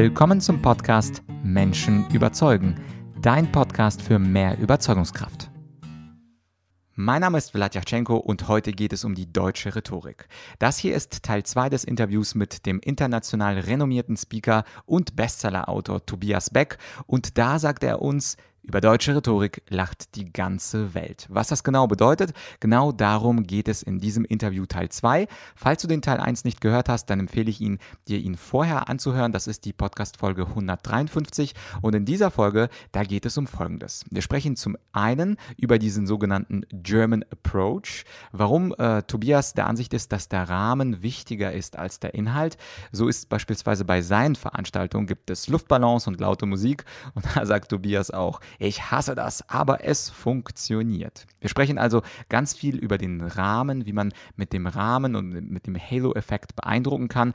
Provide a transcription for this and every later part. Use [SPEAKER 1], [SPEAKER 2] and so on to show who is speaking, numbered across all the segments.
[SPEAKER 1] Willkommen zum Podcast Menschen überzeugen, dein Podcast für mehr Überzeugungskraft. Mein Name ist Vladyachenko und heute geht es um die deutsche Rhetorik. Das hier ist Teil 2 des Interviews mit dem international renommierten Speaker und Bestsellerautor Tobias Beck und da sagt er uns, über deutsche Rhetorik lacht die ganze Welt. Was das genau bedeutet, genau darum geht es in diesem Interview Teil 2. Falls du den Teil 1 nicht gehört hast, dann empfehle ich ihn, dir ihn vorher anzuhören. Das ist die Podcast-Folge 153. Und in dieser Folge, da geht es um Folgendes. Wir sprechen zum einen über diesen sogenannten German Approach, warum äh, Tobias der Ansicht ist, dass der Rahmen wichtiger ist als der Inhalt. So ist beispielsweise bei seinen Veranstaltungen gibt es Luftballons und laute Musik. Und da sagt Tobias auch, ich hasse das, aber es funktioniert. Wir sprechen also ganz viel über den Rahmen, wie man mit dem Rahmen und mit dem Halo-Effekt beeindrucken kann,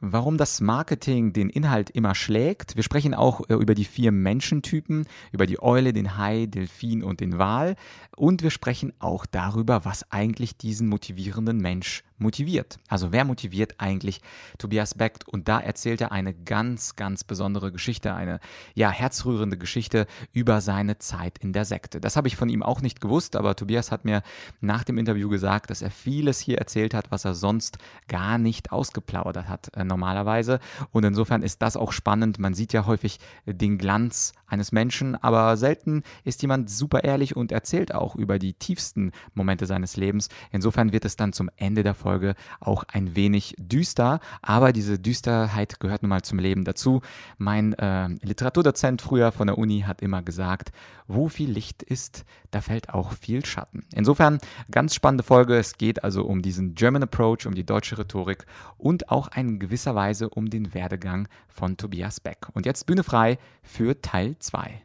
[SPEAKER 1] warum das Marketing den Inhalt immer schlägt. Wir sprechen auch äh, über die vier Menschentypen, über die Eule, den Hai, Delfin und den Wal. Und wir sprechen auch darüber, was eigentlich diesen motivierenden Mensch motiviert. Also wer motiviert eigentlich Tobias Beck? Und da erzählt er eine ganz, ganz besondere Geschichte, eine ja herzrührende Geschichte über seine Zeit in der Sekte. Das habe ich von ihm auch nicht gewusst, aber Tobias hat mir nach dem Interview gesagt, dass er vieles hier erzählt hat, was er sonst gar nicht ausgeplaudert hat äh, normalerweise. Und insofern ist das auch spannend. Man sieht ja häufig den Glanz eines Menschen, aber selten ist jemand super ehrlich und erzählt auch über die tiefsten Momente seines Lebens. Insofern wird es dann zum Ende der Folge Folge auch ein wenig düster, aber diese Düsterheit gehört nun mal zum Leben dazu. Mein äh, Literaturdozent früher von der Uni hat immer gesagt, wo viel Licht ist, da fällt auch viel Schatten. Insofern ganz spannende Folge. Es geht also um diesen German Approach, um die deutsche Rhetorik und auch in gewisser Weise um den Werdegang von Tobias Beck. Und jetzt Bühne frei für Teil 2.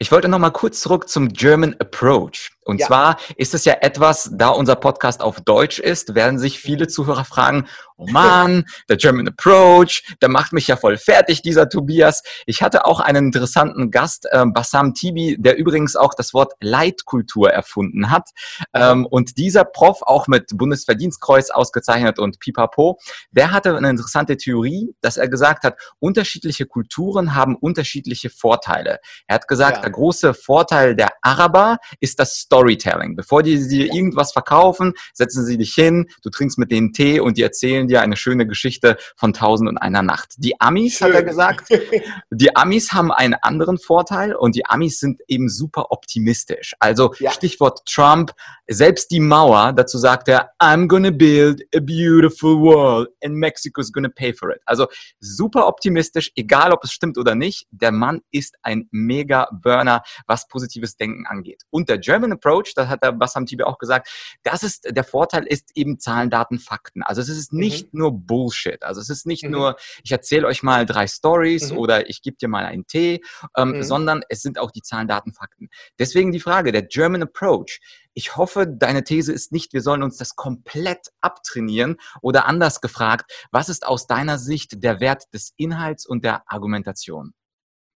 [SPEAKER 1] Ich wollte noch mal kurz zurück zum German Approach. Und ja. zwar ist es ja etwas, da unser Podcast auf Deutsch ist, werden sich viele Zuhörer fragen, oh man, der German Approach, der macht mich ja voll fertig, dieser Tobias. Ich hatte auch einen interessanten Gast, äh, Bassam Tibi, der übrigens auch das Wort Leitkultur erfunden hat. Ähm, und dieser Prof, auch mit Bundesverdienstkreuz ausgezeichnet und pipapo, der hatte eine interessante Theorie, dass er gesagt hat, unterschiedliche Kulturen haben unterschiedliche Vorteile. Er hat gesagt, ja. der große Vorteil der Araber ist das Story Storytelling. Bevor die dir irgendwas verkaufen, setzen sie dich hin, du trinkst mit denen Tee und die erzählen dir eine schöne Geschichte von Tausend und einer Nacht. Die Amis, Schön. hat er gesagt, die Amis haben einen anderen Vorteil und die Amis sind eben super optimistisch. Also ja. Stichwort Trump, selbst die Mauer, dazu sagt er, I'm gonna build a beautiful world and Mexico's gonna pay for it. Also super optimistisch, egal ob es stimmt oder nicht. Der Mann ist ein mega Burner, was positives Denken angeht. Und der German Approach, das hat der Bassam Tibi auch gesagt, das ist, der Vorteil ist eben Zahlen, Daten, Fakten. Also es ist nicht mhm. nur Bullshit. Also es ist nicht mhm. nur, ich erzähle euch mal drei Stories mhm. oder ich gebe dir mal einen Tee, ähm, mhm. sondern es sind auch die Zahlen, Daten, Fakten. Deswegen die Frage, der German Approach. Ich hoffe, deine These ist nicht, wir sollen uns das komplett abtrainieren oder anders gefragt, was ist aus deiner Sicht der Wert des Inhalts und der Argumentation?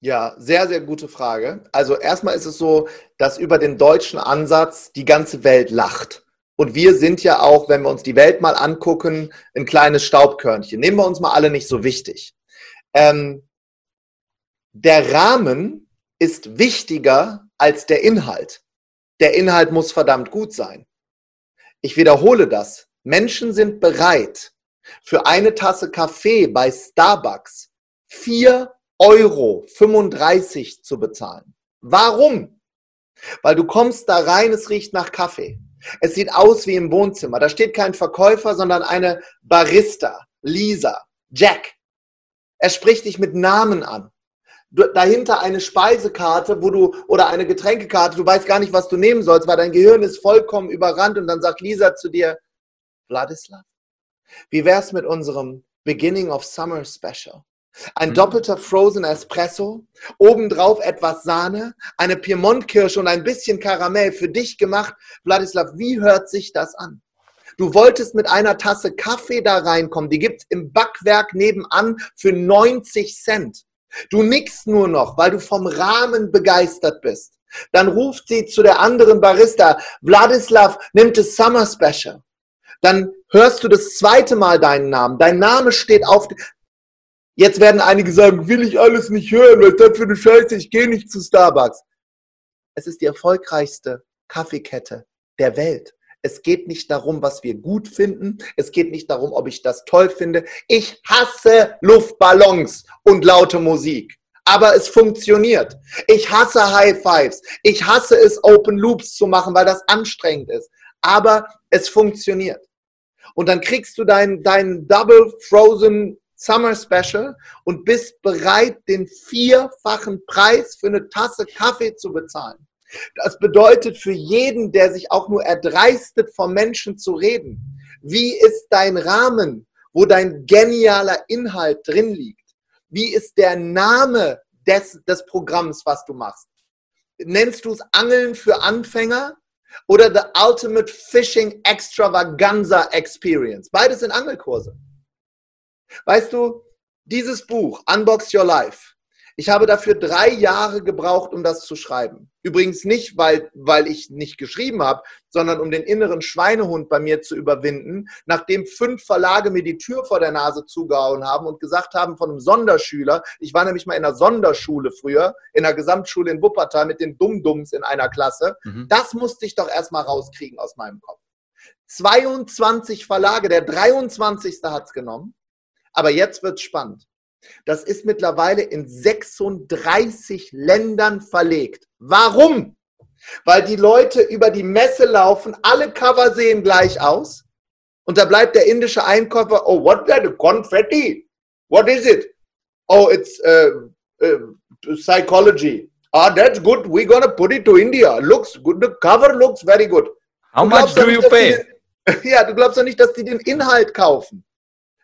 [SPEAKER 2] Ja, sehr, sehr gute Frage. Also erstmal ist es so, dass über den deutschen Ansatz die ganze Welt lacht. Und wir sind ja auch, wenn wir uns die Welt mal angucken, ein kleines Staubkörnchen. Nehmen wir uns mal alle nicht so wichtig. Ähm, der Rahmen ist wichtiger als der Inhalt der Inhalt muss verdammt gut sein. Ich wiederhole das. Menschen sind bereit, für eine Tasse Kaffee bei Starbucks 4,35 Euro zu bezahlen. Warum? Weil du kommst da rein, es riecht nach Kaffee. Es sieht aus wie im Wohnzimmer. Da steht kein Verkäufer, sondern eine Barista, Lisa, Jack. Er spricht dich mit Namen an dahinter eine Speisekarte, wo du oder eine Getränkekarte, du weißt gar nicht, was du nehmen sollst, weil dein Gehirn ist vollkommen überrannt und dann sagt Lisa zu dir, Vladislav, wie wär's mit unserem Beginning of Summer Special? Ein mhm. doppelter Frozen Espresso, obendrauf etwas Sahne, eine Piemont-Kirsche und ein bisschen Karamell für dich gemacht. Vladislav, wie hört sich das an? Du wolltest mit einer Tasse Kaffee da reinkommen, die gibt's im Backwerk nebenan für 90 Cent. Du nickst nur noch, weil du vom Rahmen begeistert bist. Dann ruft sie zu der anderen Barista, Vladislav nimmt das Summer Special. Dann hörst du das zweite Mal deinen Namen. Dein Name steht auf. Jetzt werden einige sagen, will ich alles nicht hören, was das für eine Scheiße, ich gehe nicht zu Starbucks. Es ist die erfolgreichste Kaffeekette der Welt. Es geht nicht darum, was wir gut finden. Es geht nicht darum, ob ich das toll finde. Ich hasse Luftballons und laute Musik. Aber es funktioniert. Ich hasse High Fives. Ich hasse es, Open Loops zu machen, weil das anstrengend ist. Aber es funktioniert. Und dann kriegst du dein, dein Double Frozen Summer Special und bist bereit, den vierfachen Preis für eine Tasse Kaffee zu bezahlen. Das bedeutet für jeden, der sich auch nur erdreistet, vom Menschen zu reden, wie ist dein Rahmen, wo dein genialer Inhalt drin liegt? Wie ist der Name des, des Programms, was du machst? Nennst du es Angeln für Anfänger oder The Ultimate Fishing Extravaganza Experience? Beides sind Angelkurse. Weißt du, dieses Buch, Unbox Your Life, ich habe dafür drei Jahre gebraucht, um das zu schreiben. Übrigens nicht, weil, weil ich nicht geschrieben habe, sondern um den inneren Schweinehund bei mir zu überwinden, nachdem fünf Verlage mir die Tür vor der Nase zugehauen haben und gesagt haben von einem Sonderschüler, ich war nämlich mal in einer Sonderschule früher, in der Gesamtschule in Wuppertal mit den Dummdums in einer Klasse. Mhm. Das musste ich doch erstmal rauskriegen aus meinem Kopf. 22 Verlage, der 23. hat es genommen. Aber jetzt wird es spannend. Das ist mittlerweile in 36 Ländern verlegt. Warum? Weil die Leute über die Messe laufen, alle Cover sehen gleich aus. Und da bleibt der indische Einkäufer, oh, what that? Confetti? What is it? Oh, it's uh, uh, psychology. Ah, that's good. We're gonna put it to India. Looks good. The cover looks very good.
[SPEAKER 1] How much do you pay?
[SPEAKER 2] Die, ja, du glaubst doch nicht, dass die den Inhalt kaufen.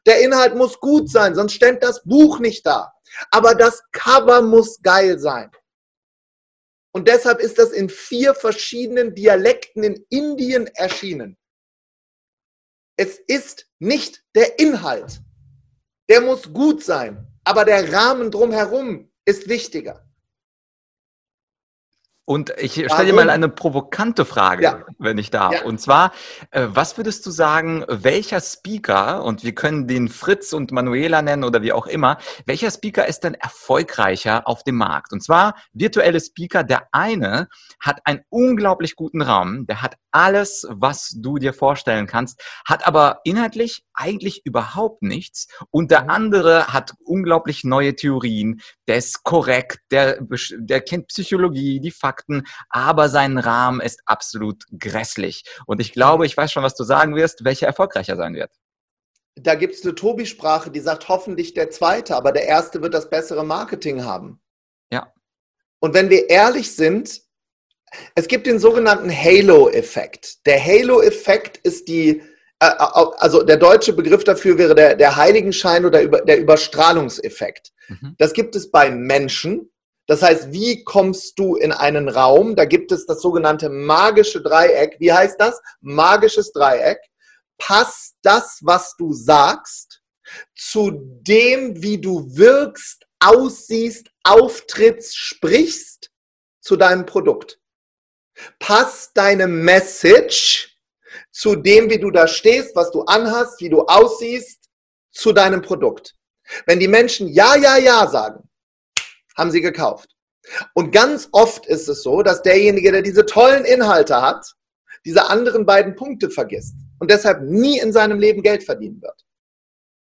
[SPEAKER 2] Der Inhalt muss gut sein, sonst stellt das Buch nicht da. Aber das Cover muss geil sein. Und deshalb ist das in vier verschiedenen Dialekten in Indien erschienen. Es ist nicht der Inhalt. Der muss gut sein, aber der Rahmen drumherum ist wichtiger.
[SPEAKER 1] Und ich stelle dir mal eine provokante Frage, ja. wenn ich darf. Ja. Und zwar, äh, was würdest du sagen, welcher Speaker, und wir können den Fritz und Manuela nennen oder wie auch immer, welcher Speaker ist denn erfolgreicher auf dem Markt? Und zwar virtuelle Speaker, der eine hat einen unglaublich guten Raum, der hat alles, was du dir vorstellen kannst, hat aber inhaltlich eigentlich überhaupt nichts. Und der mhm. andere hat unglaublich neue Theorien, der ist korrekt, der, der kennt Psychologie, die Fakten, aber sein Rahmen ist absolut grässlich. Und ich glaube, ich weiß schon, was du sagen wirst, welcher erfolgreicher sein wird.
[SPEAKER 2] Da gibt es eine Tobi-Sprache, die sagt hoffentlich der zweite, aber der erste wird das bessere Marketing haben.
[SPEAKER 1] Ja.
[SPEAKER 2] Und wenn wir ehrlich sind, es gibt den sogenannten Halo-Effekt. Der Halo-Effekt ist die, äh, also der deutsche Begriff dafür wäre der, der Heiligenschein oder der Überstrahlungseffekt. Mhm. Das gibt es bei Menschen. Das heißt, wie kommst du in einen Raum? Da gibt es das sogenannte magische Dreieck. Wie heißt das? Magisches Dreieck. Passt das, was du sagst, zu dem, wie du wirkst, aussiehst, auftrittst, sprichst, zu deinem Produkt passt deine Message zu dem, wie du da stehst, was du anhast, wie du aussiehst, zu deinem Produkt. Wenn die Menschen Ja, Ja, Ja sagen, haben sie gekauft. Und ganz oft ist es so, dass derjenige, der diese tollen Inhalte hat, diese anderen beiden Punkte vergisst und deshalb nie in seinem Leben Geld verdienen wird.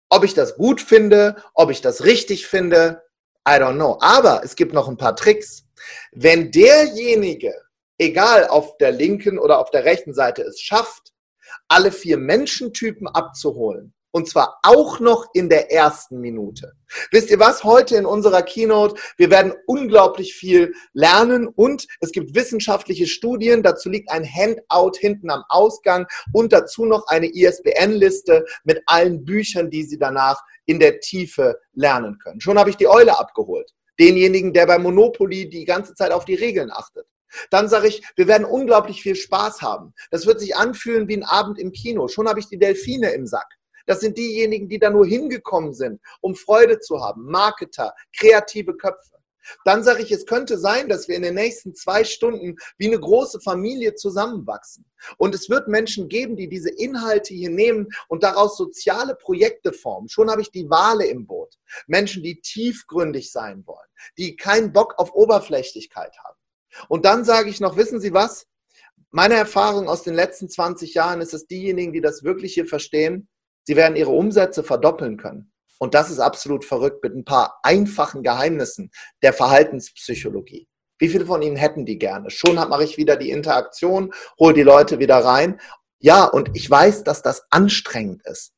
[SPEAKER 2] Ob ich das gut finde, ob ich das richtig finde, I don't know. Aber es gibt noch ein paar Tricks. Wenn derjenige, egal auf der linken oder auf der rechten Seite es schafft, alle vier Menschentypen abzuholen. Und zwar auch noch in der ersten Minute. Wisst ihr was? Heute in unserer Keynote, wir werden unglaublich viel lernen und es gibt wissenschaftliche Studien. Dazu liegt ein Handout hinten am Ausgang und dazu noch eine ISBN-Liste mit allen Büchern, die Sie danach in der Tiefe lernen können. Schon habe ich die Eule abgeholt. Denjenigen, der bei Monopoly die ganze Zeit auf die Regeln achtet. Dann sage ich, wir werden unglaublich viel Spaß haben. Das wird sich anfühlen wie ein Abend im Kino. Schon habe ich die Delfine im Sack. Das sind diejenigen, die da nur hingekommen sind, um Freude zu haben. Marketer, kreative Köpfe. Dann sage ich, es könnte sein, dass wir in den nächsten zwei Stunden wie eine große Familie zusammenwachsen. Und es wird Menschen geben, die diese Inhalte hier nehmen und daraus soziale Projekte formen. Schon habe ich die Wale im Boot. Menschen, die tiefgründig sein wollen, die keinen Bock auf Oberflächlichkeit haben. Und dann sage ich noch, wissen Sie was? Meine Erfahrung aus den letzten 20 Jahren ist, dass diejenigen, die das wirklich hier verstehen, sie werden ihre Umsätze verdoppeln können. Und das ist absolut verrückt mit ein paar einfachen Geheimnissen der Verhaltenspsychologie. Wie viele von Ihnen hätten die gerne? Schon mache ich wieder die Interaktion, hole die Leute wieder rein. Ja, und ich weiß, dass das anstrengend ist.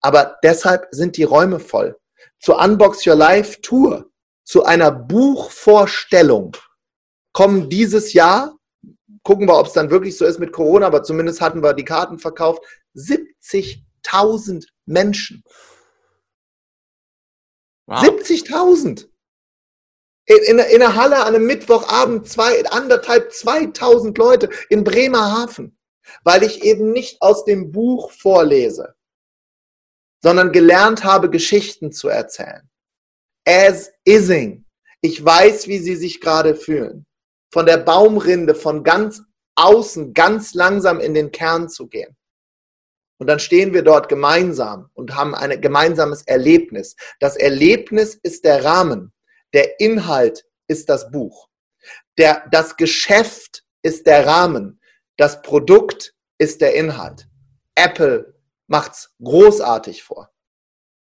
[SPEAKER 2] Aber deshalb sind die Räume voll. Zur Unbox Your Life Tour, zu einer Buchvorstellung kommen dieses Jahr, gucken wir, ob es dann wirklich so ist mit Corona, aber zumindest hatten wir die Karten verkauft, 70.000 Menschen. Wow. 70.000. In, in, in der Halle an einem Mittwochabend zwei, anderthalb, 2000 Leute in Bremerhaven, weil ich eben nicht aus dem Buch vorlese, sondern gelernt habe, Geschichten zu erzählen. As ising. Ich weiß, wie sie sich gerade fühlen. Von der Baumrinde, von ganz außen, ganz langsam in den Kern zu gehen. Und dann stehen wir dort gemeinsam und haben ein gemeinsames Erlebnis. Das Erlebnis ist der Rahmen. Der Inhalt ist das Buch. Der, das Geschäft ist der Rahmen. Das Produkt ist der Inhalt. Apple macht's großartig vor.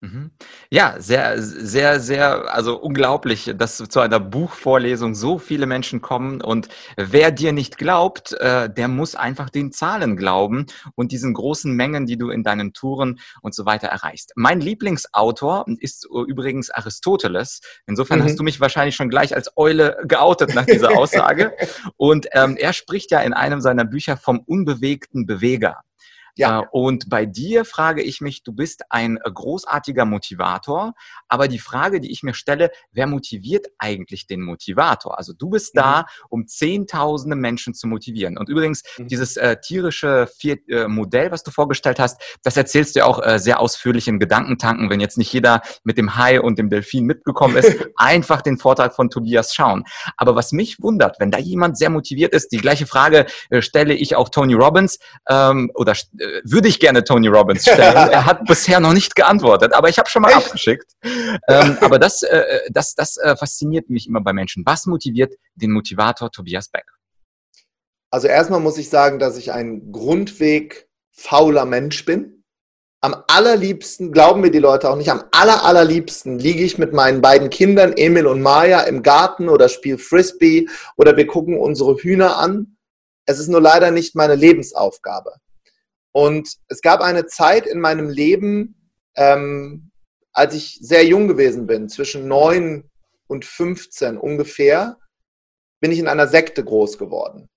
[SPEAKER 1] Mhm. Ja, sehr, sehr, sehr, also unglaublich, dass zu einer Buchvorlesung so viele Menschen kommen und wer dir nicht glaubt, äh, der muss einfach den Zahlen glauben und diesen großen Mengen, die du in deinen Touren und so weiter erreichst. Mein Lieblingsautor ist übrigens Aristoteles. Insofern mhm. hast du mich wahrscheinlich schon gleich als Eule geoutet nach dieser Aussage. und ähm, er spricht ja in einem seiner Bücher vom unbewegten Beweger. Ja. Äh, und bei dir frage ich mich, du bist ein äh, großartiger Motivator, aber die Frage, die ich mir stelle, wer motiviert eigentlich den Motivator? Also du bist mhm. da, um zehntausende Menschen zu motivieren. Und übrigens, mhm. dieses äh, tierische Vier äh, Modell, was du vorgestellt hast, das erzählst du ja auch äh, sehr ausführlich in Gedankentanken, wenn jetzt nicht jeder mit dem Hai und dem Delfin mitgekommen ist, einfach den Vortrag von Tobias schauen. Aber was mich wundert, wenn da jemand sehr motiviert ist, die gleiche Frage äh, stelle ich auch Tony Robbins ähm, oder würde ich gerne Tony Robbins stellen. er hat bisher noch nicht geantwortet, aber ich habe schon mal Echt? abgeschickt. Ähm, aber das, äh, das, das äh, fasziniert mich immer bei Menschen. Was motiviert den Motivator Tobias Beck?
[SPEAKER 2] Also erstmal muss ich sagen, dass ich ein grundweg fauler Mensch bin. Am allerliebsten, glauben mir die Leute auch nicht, am aller, allerliebsten liege ich mit meinen beiden Kindern, Emil und Maya, im Garten oder spiele Frisbee oder wir gucken unsere Hühner an. Es ist nur leider nicht meine Lebensaufgabe. Und es gab eine Zeit in meinem Leben, ähm, als ich sehr jung gewesen bin, zwischen neun und 15 ungefähr, bin ich in einer Sekte groß geworden.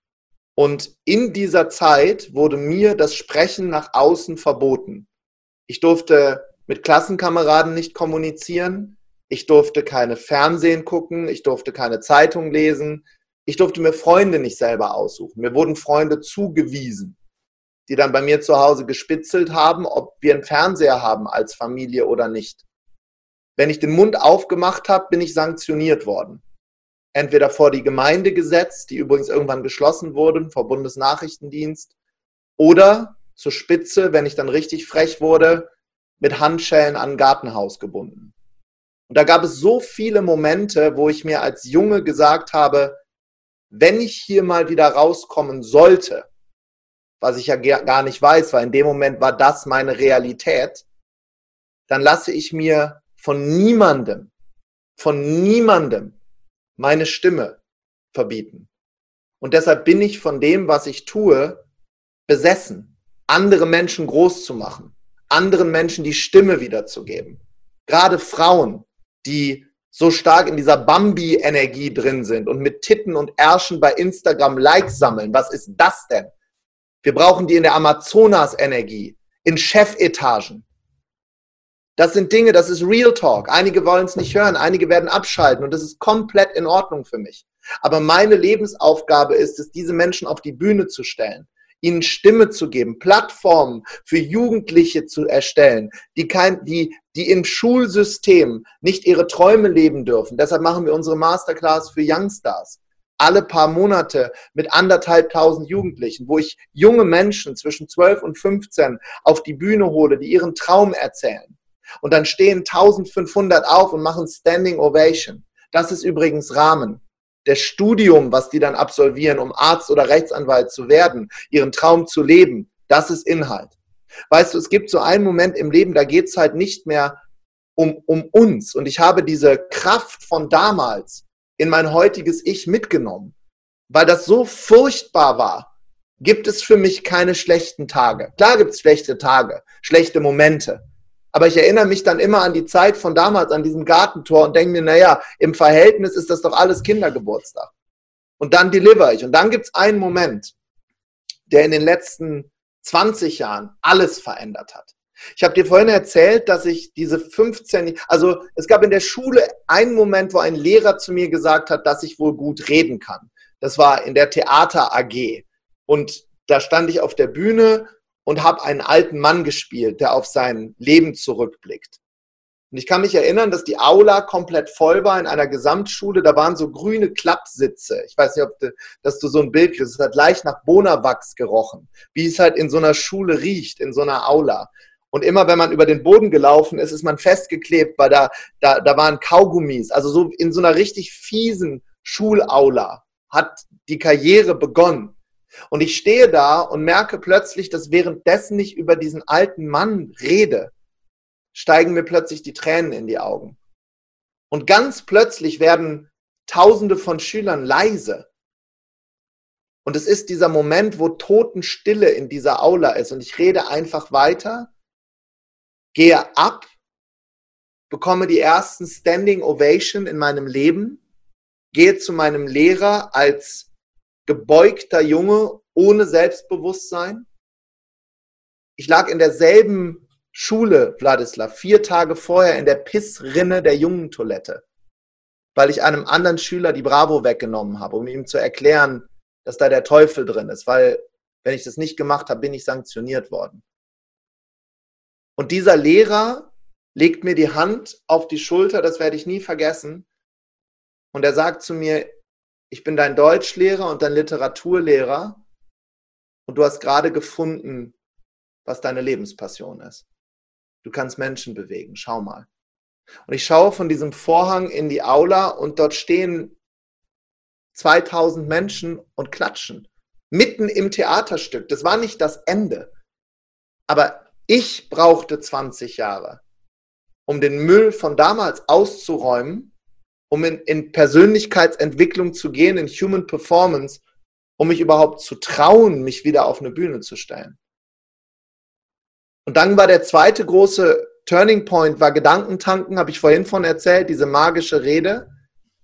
[SPEAKER 2] Und in dieser Zeit wurde mir das Sprechen nach außen verboten. Ich durfte mit Klassenkameraden nicht kommunizieren. Ich durfte keine Fernsehen gucken. Ich durfte keine Zeitung lesen. Ich durfte mir Freunde nicht selber aussuchen. Mir wurden Freunde zugewiesen die dann bei mir zu Hause gespitzelt haben, ob wir einen Fernseher haben als Familie oder nicht. Wenn ich den Mund aufgemacht habe, bin ich sanktioniert worden. Entweder vor die Gemeinde gesetzt, die übrigens irgendwann geschlossen wurde, vor Bundesnachrichtendienst, oder zur Spitze, wenn ich dann richtig frech wurde, mit Handschellen an ein Gartenhaus gebunden. Und da gab es so viele Momente, wo ich mir als Junge gesagt habe, wenn ich hier mal wieder rauskommen sollte, was ich ja gar nicht weiß, weil in dem Moment war das meine Realität, dann lasse ich mir von niemandem, von niemandem meine Stimme verbieten. Und deshalb bin ich von dem, was ich tue, besessen, andere Menschen groß zu machen, anderen Menschen die Stimme wiederzugeben. Gerade Frauen, die so stark in dieser Bambi-Energie drin sind und mit Titten und Ärschen bei Instagram Likes sammeln. Was ist das denn? Wir brauchen die in der Amazonas-Energie, in Chefetagen. Das sind Dinge, das ist Real Talk. Einige wollen es nicht hören, einige werden abschalten und das ist komplett in Ordnung für mich. Aber meine Lebensaufgabe ist es, diese Menschen auf die Bühne zu stellen, ihnen Stimme zu geben, Plattformen für Jugendliche zu erstellen, die, kein, die, die im Schulsystem nicht ihre Träume leben dürfen. Deshalb machen wir unsere Masterclass für Youngstars alle paar Monate mit anderthalb tausend Jugendlichen, wo ich junge Menschen zwischen 12 und 15 auf die Bühne hole, die ihren Traum erzählen. Und dann stehen 1500 auf und machen Standing Ovation. Das ist übrigens Rahmen. Der Studium, was die dann absolvieren, um Arzt oder Rechtsanwalt zu werden, ihren Traum zu leben, das ist Inhalt. Weißt du, es gibt so einen Moment im Leben, da geht es halt nicht mehr um, um uns. Und ich habe diese Kraft von damals in mein heutiges Ich mitgenommen, weil das so furchtbar war. Gibt es für mich keine schlechten Tage. Klar gibt es schlechte Tage, schlechte Momente. Aber ich erinnere mich dann immer an die Zeit von damals, an diesem Gartentor und denke mir, naja, im Verhältnis ist das doch alles Kindergeburtstag. Und dann deliver ich. Und dann gibt es einen Moment, der in den letzten 20 Jahren alles verändert hat. Ich habe dir vorhin erzählt, dass ich diese 15, also es gab in der Schule einen Moment, wo ein Lehrer zu mir gesagt hat, dass ich wohl gut reden kann. Das war in der Theater AG. Und da stand ich auf der Bühne und habe einen alten Mann gespielt, der auf sein Leben zurückblickt. Und ich kann mich erinnern, dass die Aula komplett voll war in einer Gesamtschule. Da waren so grüne Klappsitze. Ich weiß nicht, ob du, dass du so ein Bild kriegst. Es hat leicht nach Bonawachs gerochen, wie es halt in so einer Schule riecht, in so einer Aula. Und immer wenn man über den Boden gelaufen ist, ist man festgeklebt, weil da, da, da waren Kaugummis. Also so in so einer richtig fiesen Schulaula hat die Karriere begonnen. Und ich stehe da und merke plötzlich, dass währenddessen ich über diesen alten Mann rede, steigen mir plötzlich die Tränen in die Augen. Und ganz plötzlich werden Tausende von Schülern leise. Und es ist dieser Moment, wo Totenstille in dieser Aula ist. Und ich rede einfach weiter gehe ab, bekomme die ersten Standing Ovation in meinem Leben, gehe zu meinem Lehrer als gebeugter Junge ohne Selbstbewusstsein. Ich lag in derselben Schule, Wladislav, vier Tage vorher in der Pissrinne der Jungentoilette, weil ich einem anderen Schüler die Bravo weggenommen habe, um ihm zu erklären, dass da der Teufel drin ist, weil wenn ich das nicht gemacht habe, bin ich sanktioniert worden. Und dieser Lehrer legt mir die Hand auf die Schulter, das werde ich nie vergessen. Und er sagt zu mir, ich bin dein Deutschlehrer und dein Literaturlehrer und du hast gerade gefunden, was deine Lebenspassion ist. Du kannst Menschen bewegen, schau mal. Und ich schaue von diesem Vorhang in die Aula und dort stehen 2000 Menschen und klatschen. Mitten im Theaterstück. Das war nicht das Ende. Aber ich brauchte 20 Jahre, um den Müll von damals auszuräumen, um in, in Persönlichkeitsentwicklung zu gehen, in Human Performance, um mich überhaupt zu trauen, mich wieder auf eine Bühne zu stellen. Und dann war der zweite große Turning Point, war Gedankentanken, habe ich vorhin von erzählt, diese magische Rede.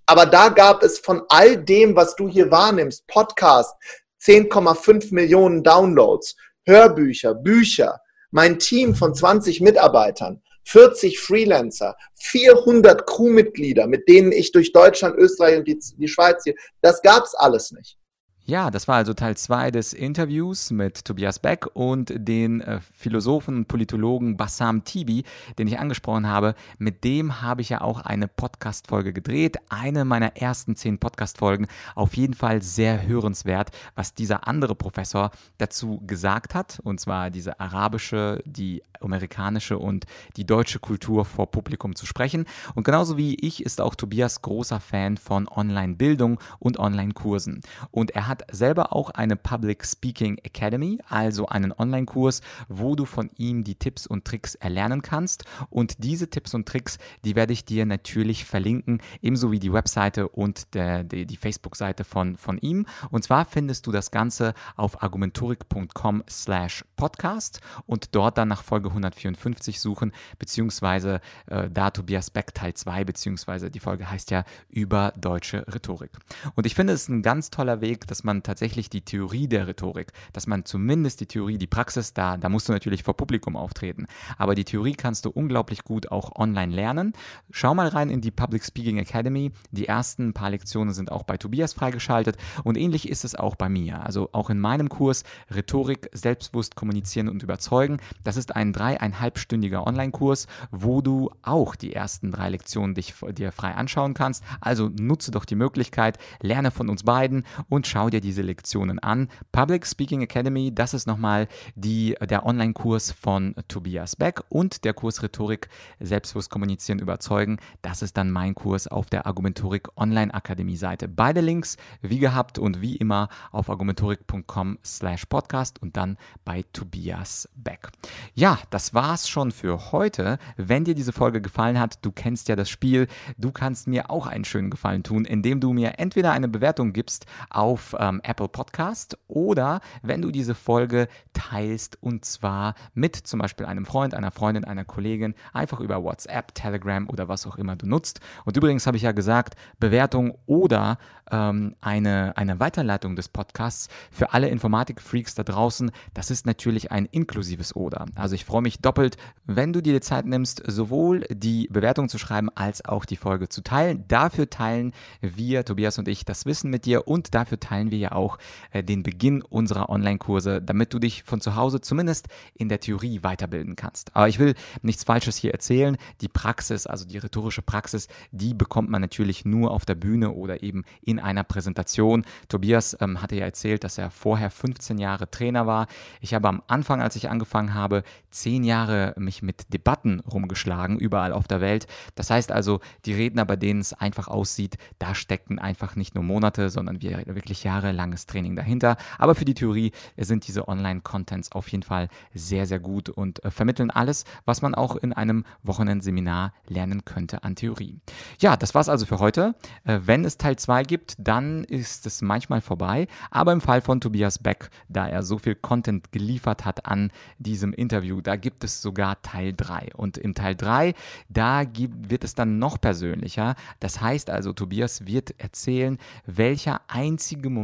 [SPEAKER 2] Aber da gab es von all dem, was du hier wahrnimmst, Podcast, 10,5 Millionen Downloads, Hörbücher, Bücher, mein Team von 20 Mitarbeitern, 40 Freelancer, 400 Crewmitglieder, mit denen ich durch Deutschland, Österreich und die, die Schweiz hier, das gab es alles nicht.
[SPEAKER 1] Ja, das war also Teil 2 des Interviews mit Tobias Beck und den äh, Philosophen und Politologen Bassam Tibi, den ich angesprochen habe. Mit dem habe ich ja auch eine Podcast-Folge gedreht. Eine meiner ersten zehn Podcast-Folgen. Auf jeden Fall sehr hörenswert, was dieser andere Professor dazu gesagt hat. Und zwar diese arabische, die amerikanische und die deutsche Kultur vor Publikum zu sprechen. Und genauso wie ich ist auch Tobias großer Fan von Online-Bildung und Online-Kursen. Und er hat hat selber auch eine Public Speaking Academy, also einen Online-Kurs, wo du von ihm die Tipps und Tricks erlernen kannst. Und diese Tipps und Tricks, die werde ich dir natürlich verlinken, ebenso wie die Webseite und der, die, die Facebook-Seite von, von ihm. Und zwar findest du das Ganze auf argumentorik.com slash podcast und dort dann nach Folge 154 suchen, beziehungsweise äh, da Tobias Beck Teil 2, beziehungsweise die Folge heißt ja über deutsche Rhetorik. Und ich finde es ein ganz toller Weg, dass man tatsächlich die Theorie der Rhetorik, dass man zumindest die Theorie, die Praxis da, da musst du natürlich vor Publikum auftreten, aber die Theorie kannst du unglaublich gut auch online lernen. Schau mal rein in die Public Speaking Academy. Die ersten paar Lektionen sind auch bei Tobias freigeschaltet und ähnlich ist es auch bei mir. Also auch in meinem Kurs Rhetorik, selbstbewusst kommunizieren und überzeugen. Das ist ein dreieinhalbstündiger Online-Kurs, wo du auch die ersten drei Lektionen dich, dir frei anschauen kannst. Also nutze doch die Möglichkeit, lerne von uns beiden und schau dir diese Lektionen an. Public Speaking Academy, das ist nochmal die, der Online-Kurs von Tobias Beck und der Kurs Rhetorik, Selbstbewusst kommunizieren, überzeugen. Das ist dann mein Kurs auf der Argumentorik Online Akademie Seite. Beide Links, wie gehabt und wie immer, auf argumentorik.com slash podcast und dann bei Tobias Beck. Ja, das war's schon für heute. Wenn dir diese Folge gefallen hat, du kennst ja das Spiel, du kannst mir auch einen schönen Gefallen tun, indem du mir entweder eine Bewertung gibst auf ähm, Apple Podcast oder wenn du diese Folge teilst und zwar mit zum Beispiel einem Freund, einer Freundin, einer Kollegin, einfach über WhatsApp, Telegram oder was auch immer du nutzt. Und übrigens habe ich ja gesagt, Bewertung oder ähm, eine, eine Weiterleitung des Podcasts für alle Informatik-Freaks da draußen, das ist natürlich ein inklusives Oder. Also ich freue mich doppelt, wenn du dir die Zeit nimmst, sowohl die Bewertung zu schreiben als auch die Folge zu teilen. Dafür teilen wir, Tobias und ich, das Wissen mit dir und dafür teilen wir ja auch äh, den Beginn unserer Online-Kurse, damit du dich von zu Hause zumindest in der Theorie weiterbilden kannst. Aber ich will nichts Falsches hier erzählen. Die Praxis, also die rhetorische Praxis, die bekommt man natürlich nur auf der Bühne oder eben in einer Präsentation. Tobias ähm, hatte ja erzählt, dass er vorher 15 Jahre Trainer war. Ich habe am Anfang, als ich angefangen habe, 10 Jahre mich mit Debatten rumgeschlagen, überall auf der Welt. Das heißt also, die Redner, bei denen es einfach aussieht, da steckten einfach nicht nur Monate, sondern wirklich jahrelanges Training dahinter. Aber für die Theorie sind diese Online-Contents auf jeden Fall sehr, sehr gut und äh, vermitteln alles, was man auch in einem Wochenendseminar lernen könnte an Theorie. Ja, das war's also für heute. Äh, wenn es Teil 2 gibt, dann ist es manchmal vorbei. Aber im Fall von Tobias Beck, da er so viel Content geliefert hat an diesem Interview, da gibt es sogar Teil 3. Und im Teil 3, da gibt, wird es dann noch persönlicher. Das heißt also, Tobias wird erzählen, welcher einzige Moment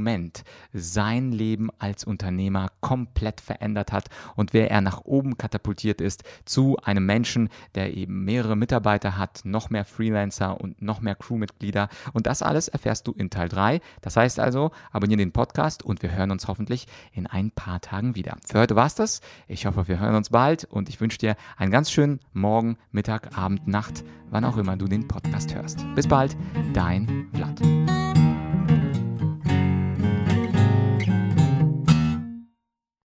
[SPEAKER 1] sein Leben als Unternehmer komplett verändert hat und wer er nach oben katapultiert ist zu einem Menschen, der eben mehrere Mitarbeiter hat, noch mehr Freelancer und noch mehr Crewmitglieder. Und das alles erfährst du in Teil 3. Das heißt also, abonniere den Podcast und wir hören uns hoffentlich in ein paar Tagen wieder. Für heute war es das. Ich hoffe, wir hören uns bald und ich wünsche dir einen ganz schönen Morgen, Mittag, Abend, Nacht, wann auch immer du den Podcast hörst. Bis bald, dein Vlad.